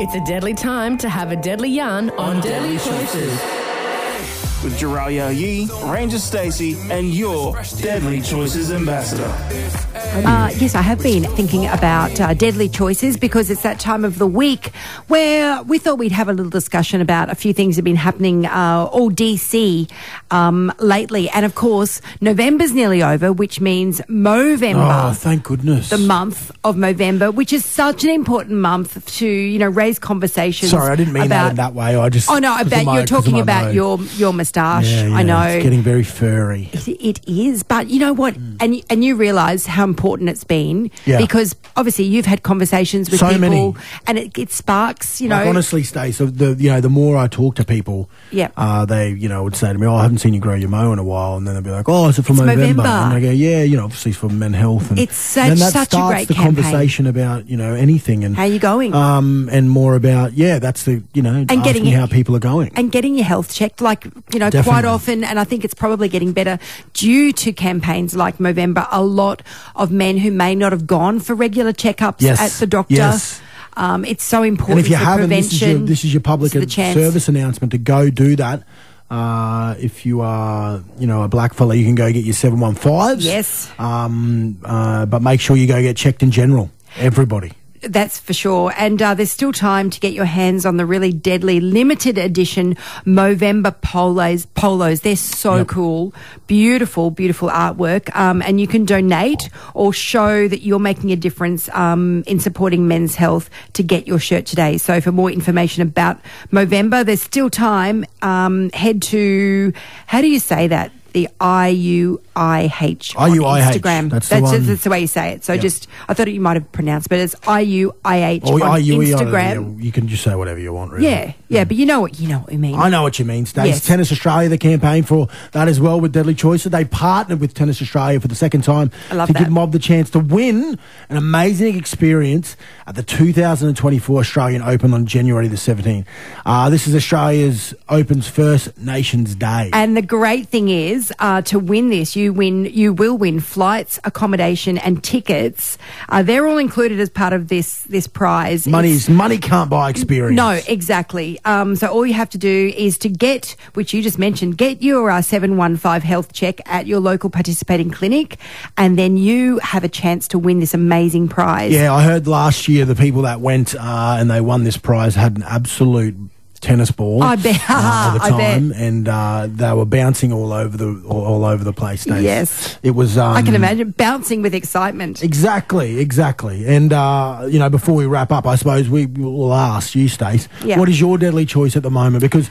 It's a deadly time to have a deadly yarn on Deadly Choices. With Jeralia Yee, Ranger Stacey, and your Deadly Choices ambassador. Uh, yes, I have been thinking about uh, deadly choices because it's that time of the week where we thought we'd have a little discussion about a few things that have been happening uh, all DC um, lately. And of course, November's nearly over, which means Movember. Oh, thank goodness. the month of November, which is such an important month to you know raise conversations. Sorry, I didn't mean about, that in that way. I just. Oh no, I 'cause of bet my- you're talking about nose. your your moustache. Yeah, yeah, I know It's getting very furry. it, it is, but you know what? And and you realise how important it's been Yeah. because obviously you've had conversations with So people, many. and it, it sparks. You know, like, honestly, Stace, so the you know the more I talk to people, Yeah. uh, they you know would say to me, "Oh, I haven't seen you grow your mo in a while," and then they'd be like, "Oh, is it for It's November?" Movember. And I go, "Yeah, you know, obviously it's for men health." And It's such- and that such a great the campaign. conversation about you know anything and How you going? um, and more about yeah, that's the you know And getting how people are going. and getting your health checked, like you know, quite Definitely. often, and I think it's probably getting better due to campaigns like Movember. A lot of men who may not have gone for regular checkups Yes. at the doctor. Yes. Um, it's so and important if you for haven't, this prevention. is, your, this is your public service announcement to go do that. Uh, if you are, you know, a black fella, you can go get your seven one fives. Yes. Um, uh, but make sure you go get checked in general. Everybody. That's for sure. And uh, there's still time to get your hands on the really deadly limited edition Movember polos. Polos. They're so Yep. cool. Beautiful, beautiful artwork. Um, and you can donate or show that you're making a difference um, in supporting men's health to get your shirt today. So for more information about Movember, there's still time. Um, head to, how do you say that? The IUIH on IUIH, Instagram. that's the that's, one. that's the way you say it. So Yep. just, I thought you might have pronounced, but it's IUIH Or on IUE, I don't know, Instagram. you can just say whatever you want, really. Yeah, yeah, but you know what you know what I mean. I know what you mean, Stace. Yes. Tennis Australia, the campaign for that as well with Deadly Choices. They partnered with Tennis Australia for the second time I love to that. give Mob the chance to win an amazing experience at the 2024 Australian Open on January the 17th. Uh, this is Australia's Open's first Nations Day. And the great thing is, uh, to win this, you win, you will win flights, accommodation, and tickets. Uh, they're all included as part of this this prize. money, money can't buy experience. No, exactly. Um, so all you have to do is to get, which you just mentioned, get your uh, 715 health check at your local participating clinic, and then you have a chance to win this amazing prize. Yeah, I heard last year the people that went uh, and they won this prize had an absolute tennis ball. I bet. uh, at the I bet. time, and uh, they were bouncing all over the all, all over the place. Dave. Yes. it was. Um, I can imagine bouncing with excitement. Exactly, exactly. And, uh, you know, before we wrap up, I suppose we will ask you, Stace, Yeah. what is your deadly choice at the moment? Because,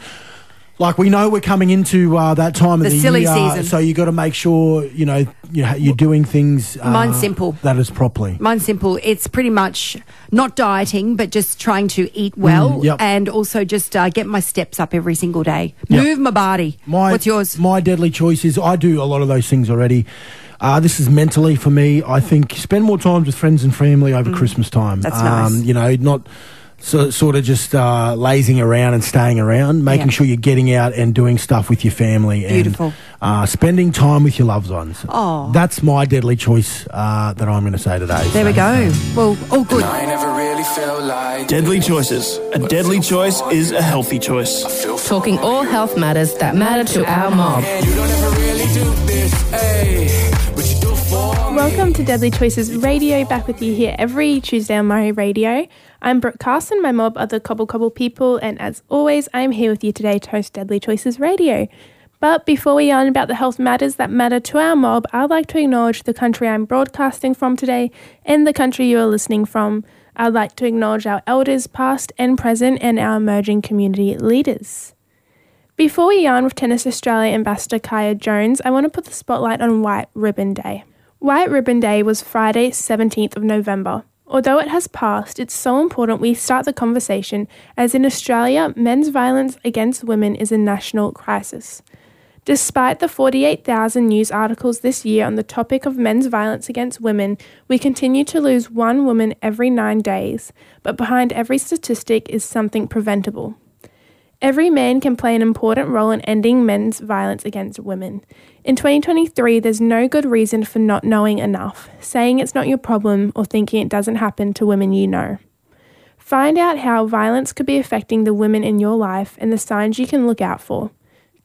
like, we know we're coming into uh, that time of The the, silly year, season. so you got to make sure, you know, you're doing things. Uh, Mine's simple. That is properly. Mine's simple. It's pretty much not dieting, but just trying to eat well Mm, yep. and also just uh, get my steps up every single day. Yep. Move my body. My, What's yours? My deadly choice is I do a lot of those things already. Uh, this is mentally for me. I think spend more time with friends and family over Christmas time. Mm. That's um, nice. You know, not so, sort of just uh, lazing around and staying around, making Yeah. sure you're getting out and doing stuff with your family. Beautiful. And, uh, spending time with your loved ones. Aw. That's my deadly choice uh, that I'm going to say today. There we go. Well, all good. I never really felt like Deadly choices. A deadly choice is a healthy choice. Talking all health matters that matter to our mob. Welcome to Deadly Choices Radio, back with you here every Tuesday on Murri Radio. I'm Brooke Carson, my mob are the Cobble Cobble people, and as always, I'm here with you today to host Deadly Choices Radio. But before we yarn about the health matters that matter to our mob, I'd like to acknowledge the country I'm broadcasting from today and the country you are listening from. I'd like to acknowledge our elders, past and present, and our emerging community leaders. Before we yarn with Tennis Australia Ambassador Kaya Jones, I want to put the spotlight on White Ribbon Day. White Ribbon Day was Friday, 17th of November. Although it has passed, it's so important we start the conversation, as in Australia, men's violence against women is a national crisis. Despite the 48,000 news articles this year on the topic of men's violence against women, we continue to lose one woman every nine days, but behind every statistic is something preventable. Every man can play an important role in ending men's violence against women. In 2023, there's no good reason for not knowing enough, saying it's not your problem, or thinking it doesn't happen to women you know. Find out how violence could be affecting the women in your life and the signs you can look out for.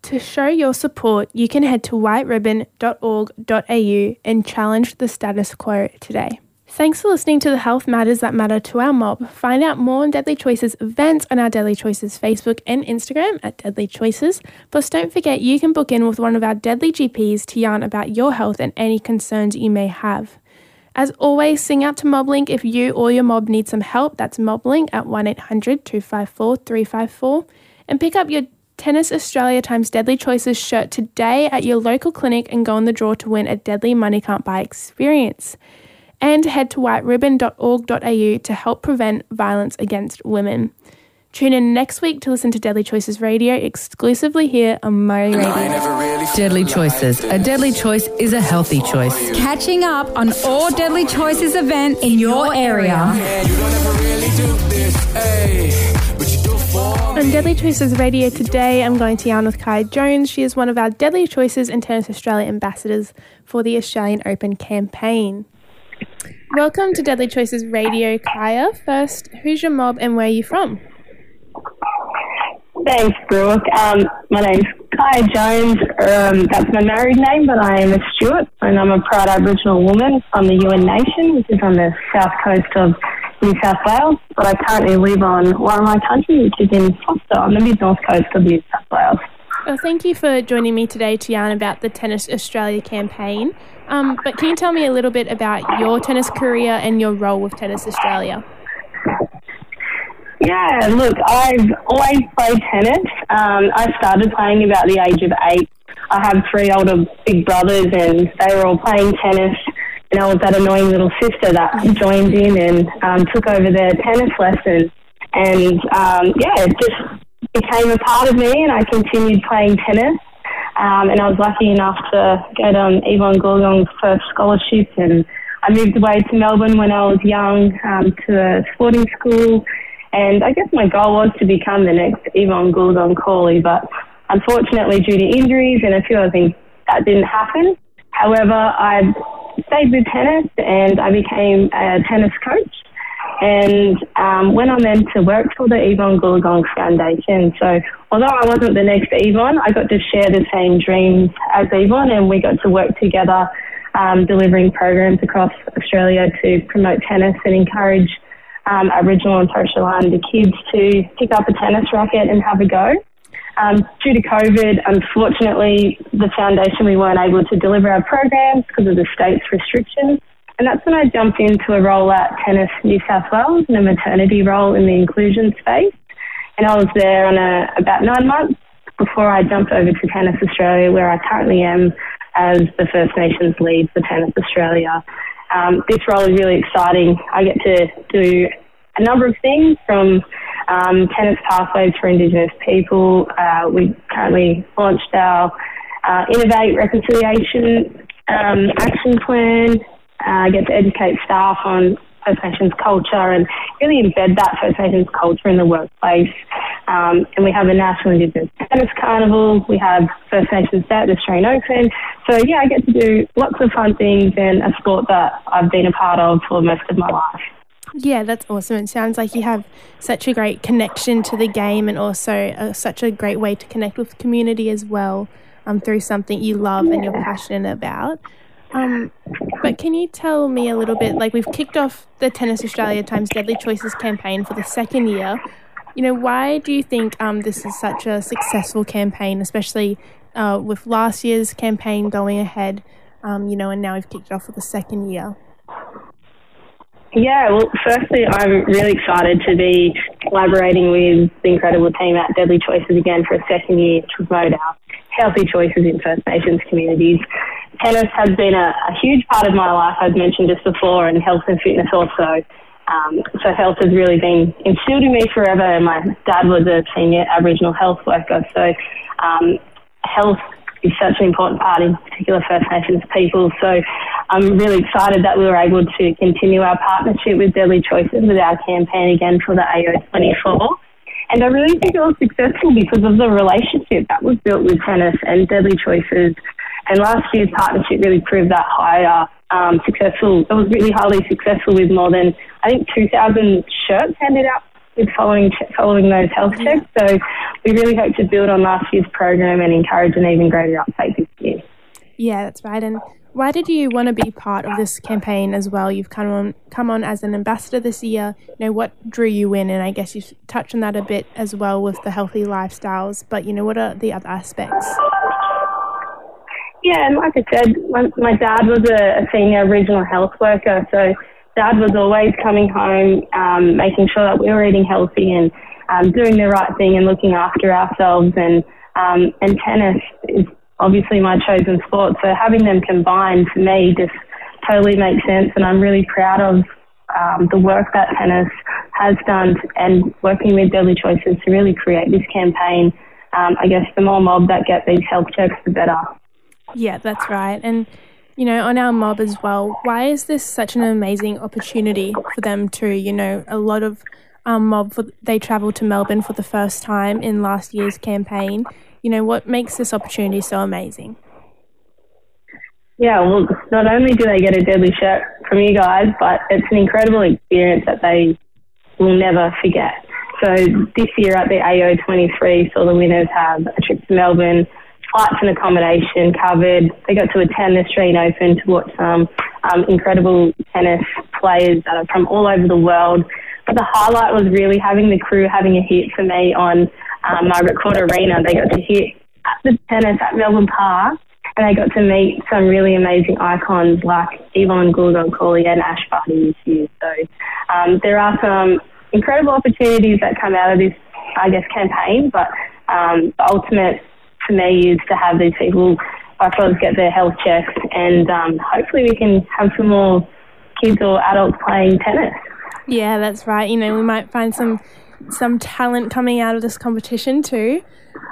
To show your support, you can head to whiteribbon.org.au and challenge the status quo today. Thanks for listening to the health matters that matter to our mob. Find out more on Deadly Choices events on our Deadly Choices Facebook and Instagram at Deadly Choices. Plus, don't forget you can book in with one of our Deadly GPs to yarn about your health and any concerns you may have. As always, sing out to MobLink if you or your mob need some help. That's MobLink at 1 800 254 354. And pick up your Tennis Australia times Deadly Choices shirt today at your local clinic and go in the draw to win a Deadly Money Can't Buy experience. And head to whiteribbon.org.au to help prevent violence against women. Tune in next week to listen to Deadly Choices Radio exclusively here on Murri Radio. Deadly Choices. A deadly choice is a healthy choice. Catching up on all Deadly Choices events in your area. You don't ever really do this, ayy. But you do for On Deadly Choices Radio today, I'm going to yarn with Kai Jones. She is one of our Deadly Choices and Tennis Australia ambassadors for the Australian Open campaign. Welcome to Deadly Choices Radio, Kaya. First, who's your mob and where are you from? Thanks, Brooke. Um, my name's Kaya Jones. Um, that's my married name, but I am a Stewart, and I'm a proud Aboriginal woman from the Yuin Nation, which is on the south coast of New South Wales. But I currently live on Worimi Country, which is in Forster, on the mid north coast of New South Wales. Well, thank you for joining me today to yarn about the Tennis Australia campaign. Um, but can you tell me a little bit about your tennis career and your role with Tennis Australia? Yeah, look, I've always played tennis. Um, I started playing about the age of eight. I have three older big brothers, and they were all playing tennis. And I was that annoying little sister that joined in and um, took over their tennis lessons. And um, yeah, it just became a part of me, and I continued playing tennis. Um, and I was lucky enough to get on Evonne Goolagong's first scholarship, and I moved away to Melbourne when I was young um, to a sporting school. And I guess my goal was to become the next Evonne Goolagong Cawley, but unfortunately, due to injuries and a few other things, that didn't happen. However, I stayed with tennis and I became a tennis coach and um, went on then to work for the Evonne Goolagong Foundation. So although I wasn't the next Evonne, I got to share the same dreams as Evonne and we got to work together um, delivering programs across Australia to promote tennis and encourage um, Aboriginal and Strait Islander kids to pick up a tennis racket and have a go. Um, due to COVID, unfortunately, the foundation we weren't able to deliver our programs because of the state's restrictions. And that's when I jumped into a role at Tennis New South Wales in a maternity role in the inclusion space. And I was there on a, about nine months before I jumped over to Tennis Australia, where I currently am as the First Nations lead for Tennis Australia. Um, this role is really exciting. I get to do a number of things from um, tennis pathways for Indigenous people. Uh, we currently launched our uh, Innovate Reconciliation um, Action Plan. Uh, I get to educate staff on First Nations culture and really embed that First Nations culture in the workplace. Um, and we have a National Indigenous Tennis Carnival. We have First Nations Day at the Australian Open. So yeah, I get to do lots of fun things and a sport that I've been a part of for most of my life. Yeah, that's awesome. It sounds like you have such a great connection to the game and also uh, such a great way to connect with community as well um, through something you love and you're passionate about. Um, but can you tell me a little bit? Like, we've kicked off the Tennis Australia Times Deadly Choices campaign for the second year. You know, why do you think um, this is such a successful campaign, especially uh, with last year's campaign going ahead? Um, you know, and now we've kicked it off for the second year. Yeah, well, firstly, I'm really excited to be collaborating with the incredible team at Deadly Choices again for a second year to promote our healthy choices in First Nations communities. Tennis has been a, a huge part of my life, I've mentioned just before, and health and fitness also. Um, so health has really been instilled in me forever, and my dad was a senior Aboriginal health worker. So um, health is such an important part, in particular First Nations people. So I'm really excited that we were able to continue our partnership with Deadly Choices with our campaign again for the AO24. And I really think it was successful because of the relationship that was built with tennis and Deadly Choices. And last year's partnership really proved that higher um, successful. It was really highly successful with more than, I think, 2,000 shirts handed out with following following those health checks. So we really hope to build on last year's program and encourage an even greater uptake this year. Yeah, that's right. And why did you want to be part of this campaign as well? You've come on come on as an ambassador this year. You know what drew you in, and I guess you touched on that a bit as well with the healthy lifestyles. But you know, what are the other aspects? Yeah, and like I said, my, dad was a, a senior regional health worker, so dad was always coming home, um, making sure that we were eating healthy and um, doing the right thing and looking after ourselves. And um, and tennis is obviously my chosen sport, so having them combined for me just totally makes sense. And I'm really proud of um, the work that tennis has done and working with Deadly Choices to really create this campaign. Um, I guess the more mob that get these health checks, the better. Yeah, that's right. And, you know, on our mob as well, why is this such an amazing opportunity for them to, you know, a lot of um, mob, they travel to Melbourne for the first time in last year's campaign. You know, what makes this opportunity so amazing? Yeah, well, not only do they get a deadly shirt from you guys, but it's an incredible experience that they will never forget. So this year at the AO 23 saw the winners have a trip to Melbourne, flights and accommodation covered. They got to attend the Australian Open to watch some um, incredible tennis players are from all over the world. But the highlight was really having the crew having a hit for me on um, Margaret Court Arena. They got to hit at the tennis at Melbourne Park and I got to meet some really amazing icons like Evonne Goolagong Cawley and Ash Barty this year. So um, there are some incredible opportunities that come out of this, I guess, campaign, but um, the ultimate for me is to have these people, our fellows get their health checks, and um, hopefully we can have some more kids or adults playing tennis. Yeah, that's right. You know, we might find some some talent coming out of this competition too.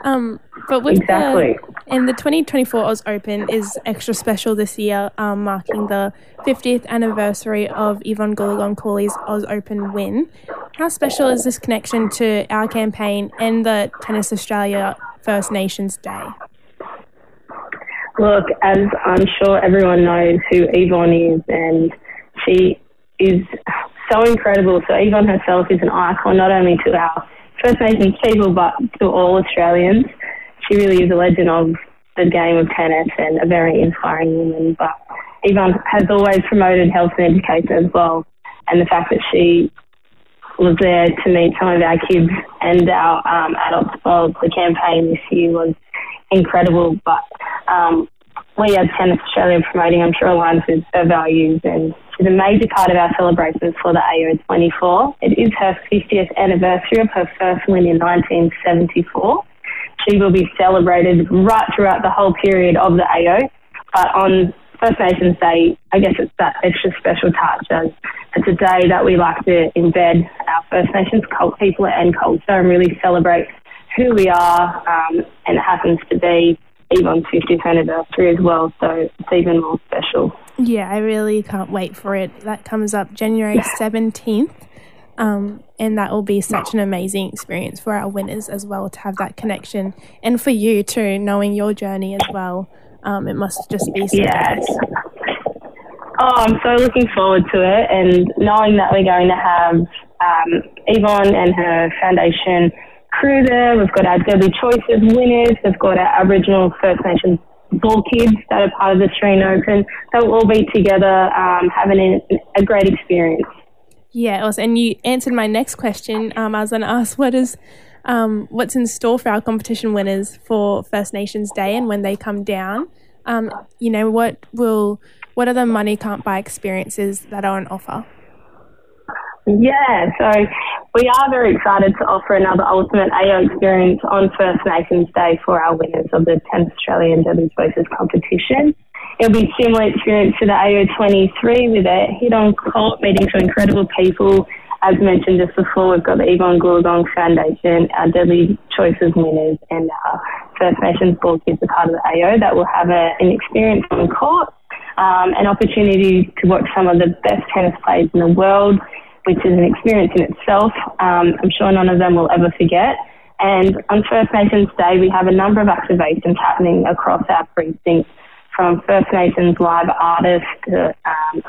Um, but with exactly. the and the 2024 Oz Open is extra special this year, um, marking the 50th anniversary of Evonne Goolagong Cawley's Oz Open win. How special is this connection to our campaign and the Tennis Australia First Nations Day? Look, as I'm sure everyone knows who Evonne is, and she is so incredible. So Evonne herself is an icon not only to our First Nations people but to all Australians. She really is a legend of the game of tennis and a very inspiring woman. But Evonne has always promoted health and education as well, and the fact that she was there to meet some of our kids and our um, adults of the campaign this year was incredible. But um, we as Tennis Australia promoting, I'm sure, aligns with her values and she's a major part of our celebrations for the AO 24. It is her 50th anniversary of her first win in 1974. She will be celebrated right throughout the whole period of the AO, but on First Nations Day, I guess it's that extra special touch as it's a day that we like to embed our First Nations cult people and culture and really celebrate who we are, um, and it happens to be Evonne's 50th anniversary as well, so it's even more special. Yeah, I really can't wait for it. That comes up January 17th. Um, and that will be such an amazing experience for our winners as well to have that connection. And for you too, knowing your journey as well. Um, it must just be so Yes. Oh, I'm so looking forward to it, and knowing that we're going to have um, Evonne and her foundation crew there. We've got our Deadly Choices winners. We've got our Aboriginal First Nations ball kids that are part of the Australian Open. They'll all be together, um, having a, a great experience. Yeah, awesome. And you answered my next question. Um, I was going to ask what is um, what's in store for our competition winners for First Nations Day and when they come down. Um, you know, what will what are the money can't buy experiences that are on offer? Yeah, so we are very excited to offer another Ultimate AO experience on First Nations Day for our winners of the Tennis Australia Deadly Choices competition. It'll be a similar experience to the AO23 with a hit on court, meeting some incredible people. As mentioned just before, we've got the Evonne Goolagong Foundation, our Deadly Choices winners, and our First Nations ball kids are part of the AO that will have a, an experience on court, um, an opportunity to watch some of the best tennis players in the world, which is an experience in itself. Um, I'm sure none of them will ever forget. And on First Nations Day, we have a number of activations happening across our precinct from First Nations live artists to um,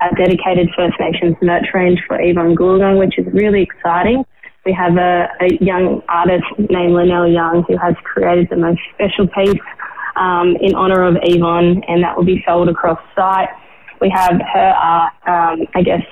a dedicated First Nations merch range for Evonne Goolagong, which is really exciting. We have a, a young artist named Linnell Young who has created the most special piece um, in honour of Evonne, and that will be sold across site. We have her art, um, I guess,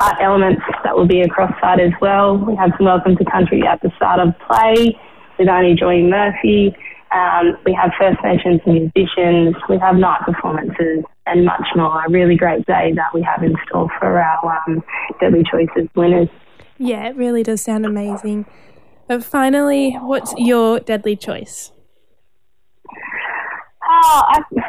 art elements that will be across site as well. We have some Welcome to Country at the start of play with only Joy Murphy. Um, we have First Nations musicians. We have night performances and much more. A really great day that we have in store for our um, Deadly Choices winners. Yeah, it really does sound amazing. But finally, what's your deadly choice? Oh, I, do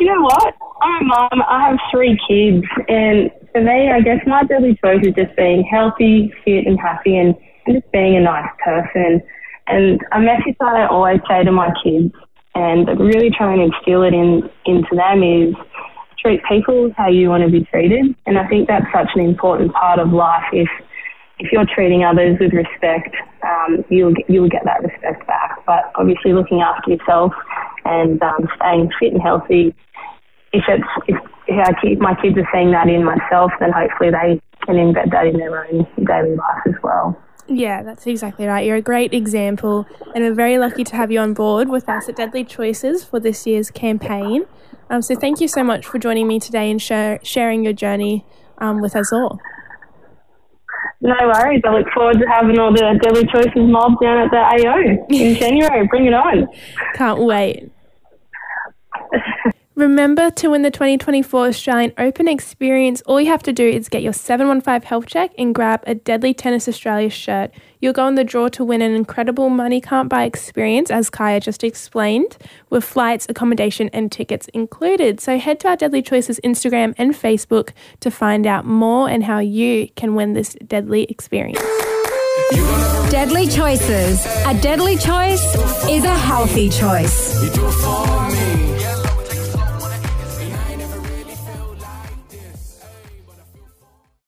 you know what? I'm a mum. I have three kids, and for me, I guess my deadly choice is just being healthy, fit, and happy, and, and just being a nice person. And a message that I always say to my kids, and really try and instill it in into them is treat people how you want to be treated. And I think that's such an important part of life. If if you're treating others with respect, um, you'll you'll get that respect back. But obviously, looking after yourself and um, staying fit and healthy. If it's if, if my kids are seeing that in myself, then hopefully they can embed that in their own daily life as well. Yeah, that's exactly right. You're a great example, and we're very lucky to have you on board with us at Deadly Choices for this year's campaign. Um, so, thank you so much for joining me today and share, sharing your journey um, with us all. No worries. I look forward to having all the Deadly Choices mob down at the AO in January. Bring it on. Can't wait. Remember to win the 2024 Australian Open experience, all you have to do is get your 715 health check and grab a Deadly Tennis Australia shirt. You'll go in the draw to win an incredible money can't buy experience, as Kaya just explained, with flights, accommodation, and tickets included. So head to our Deadly Choices Instagram and Facebook to find out more and how you can win this deadly experience. Deadly choices. A deadly choice is a healthy choice.